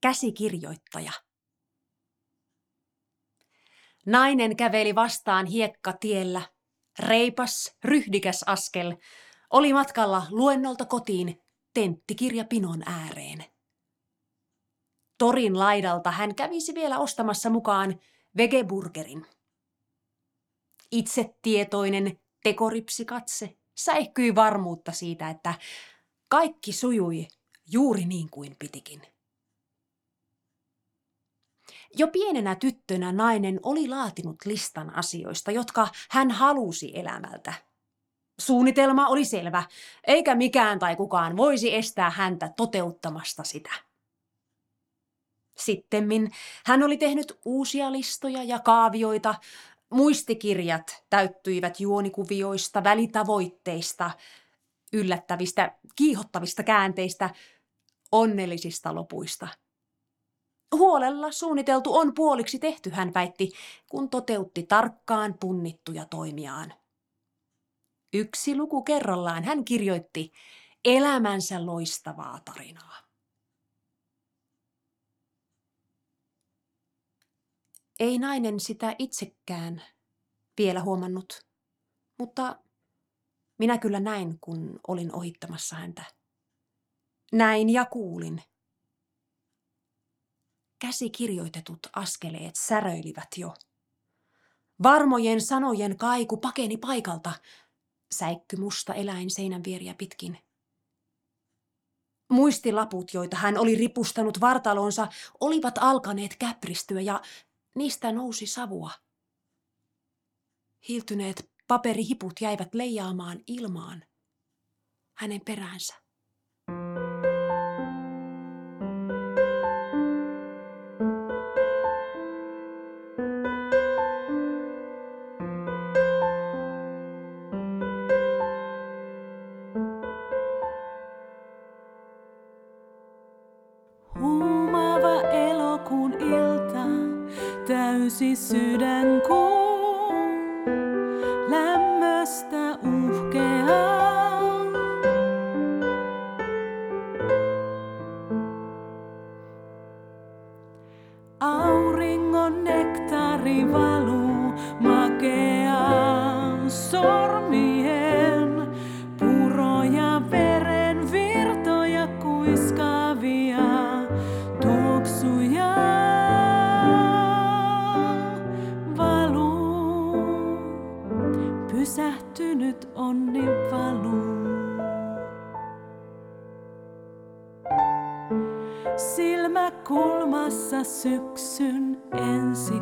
käsikirjoittaja. Nainen käveli vastaan hiekkatiellä. Reipas, ryhdikäs askel. Oli matkalla luennolta kotiin tenttikirjapinon ääreen. Torin laidalta hän kävisi vielä ostamassa mukaan vegeburgerin. Itsetietoinen tekoripsikatse säikkyi varmuutta siitä, että kaikki sujui juuri niin kuin pitikin. Jo pienenä tyttönä nainen oli laatinut listan asioista, jotka hän halusi elämältä. Suunnitelma oli selvä, eikä mikään tai kukaan voisi estää häntä toteuttamasta sitä. Sittemmin hän oli tehnyt uusia listoja ja kaavioita, muistikirjat täyttyivät juonikuvioista, välitavoitteista, yllättävistä, kiihottavista käänteistä, onnellisista lopuista – Huolella suunniteltu on puoliksi tehty, hän väitti, kun toteutti tarkkaan punnittuja toimiaan. Yksi luku kerrallaan hän kirjoitti elämänsä loistavaa tarinaa. Ei nainen sitä itsekään vielä huomannut, mutta minä kyllä näin, kun olin ohittamassa häntä. Näin ja kuulin – käsikirjoitetut askeleet säröilivät jo. Varmojen sanojen kaiku pakeni paikalta, säikky musta eläin seinän vieriä pitkin. Muistilaput, joita hän oli ripustanut vartalonsa, olivat alkaneet käpristyä ja niistä nousi savua. Hiiltyneet paperihiput jäivät leijaamaan ilmaan hänen peräänsä. Täysi sydän kuu lämmöstä uhkeaa. Auringon nektari valuu makeaan sormien valuu. Silmä kulmassa syksyn ensi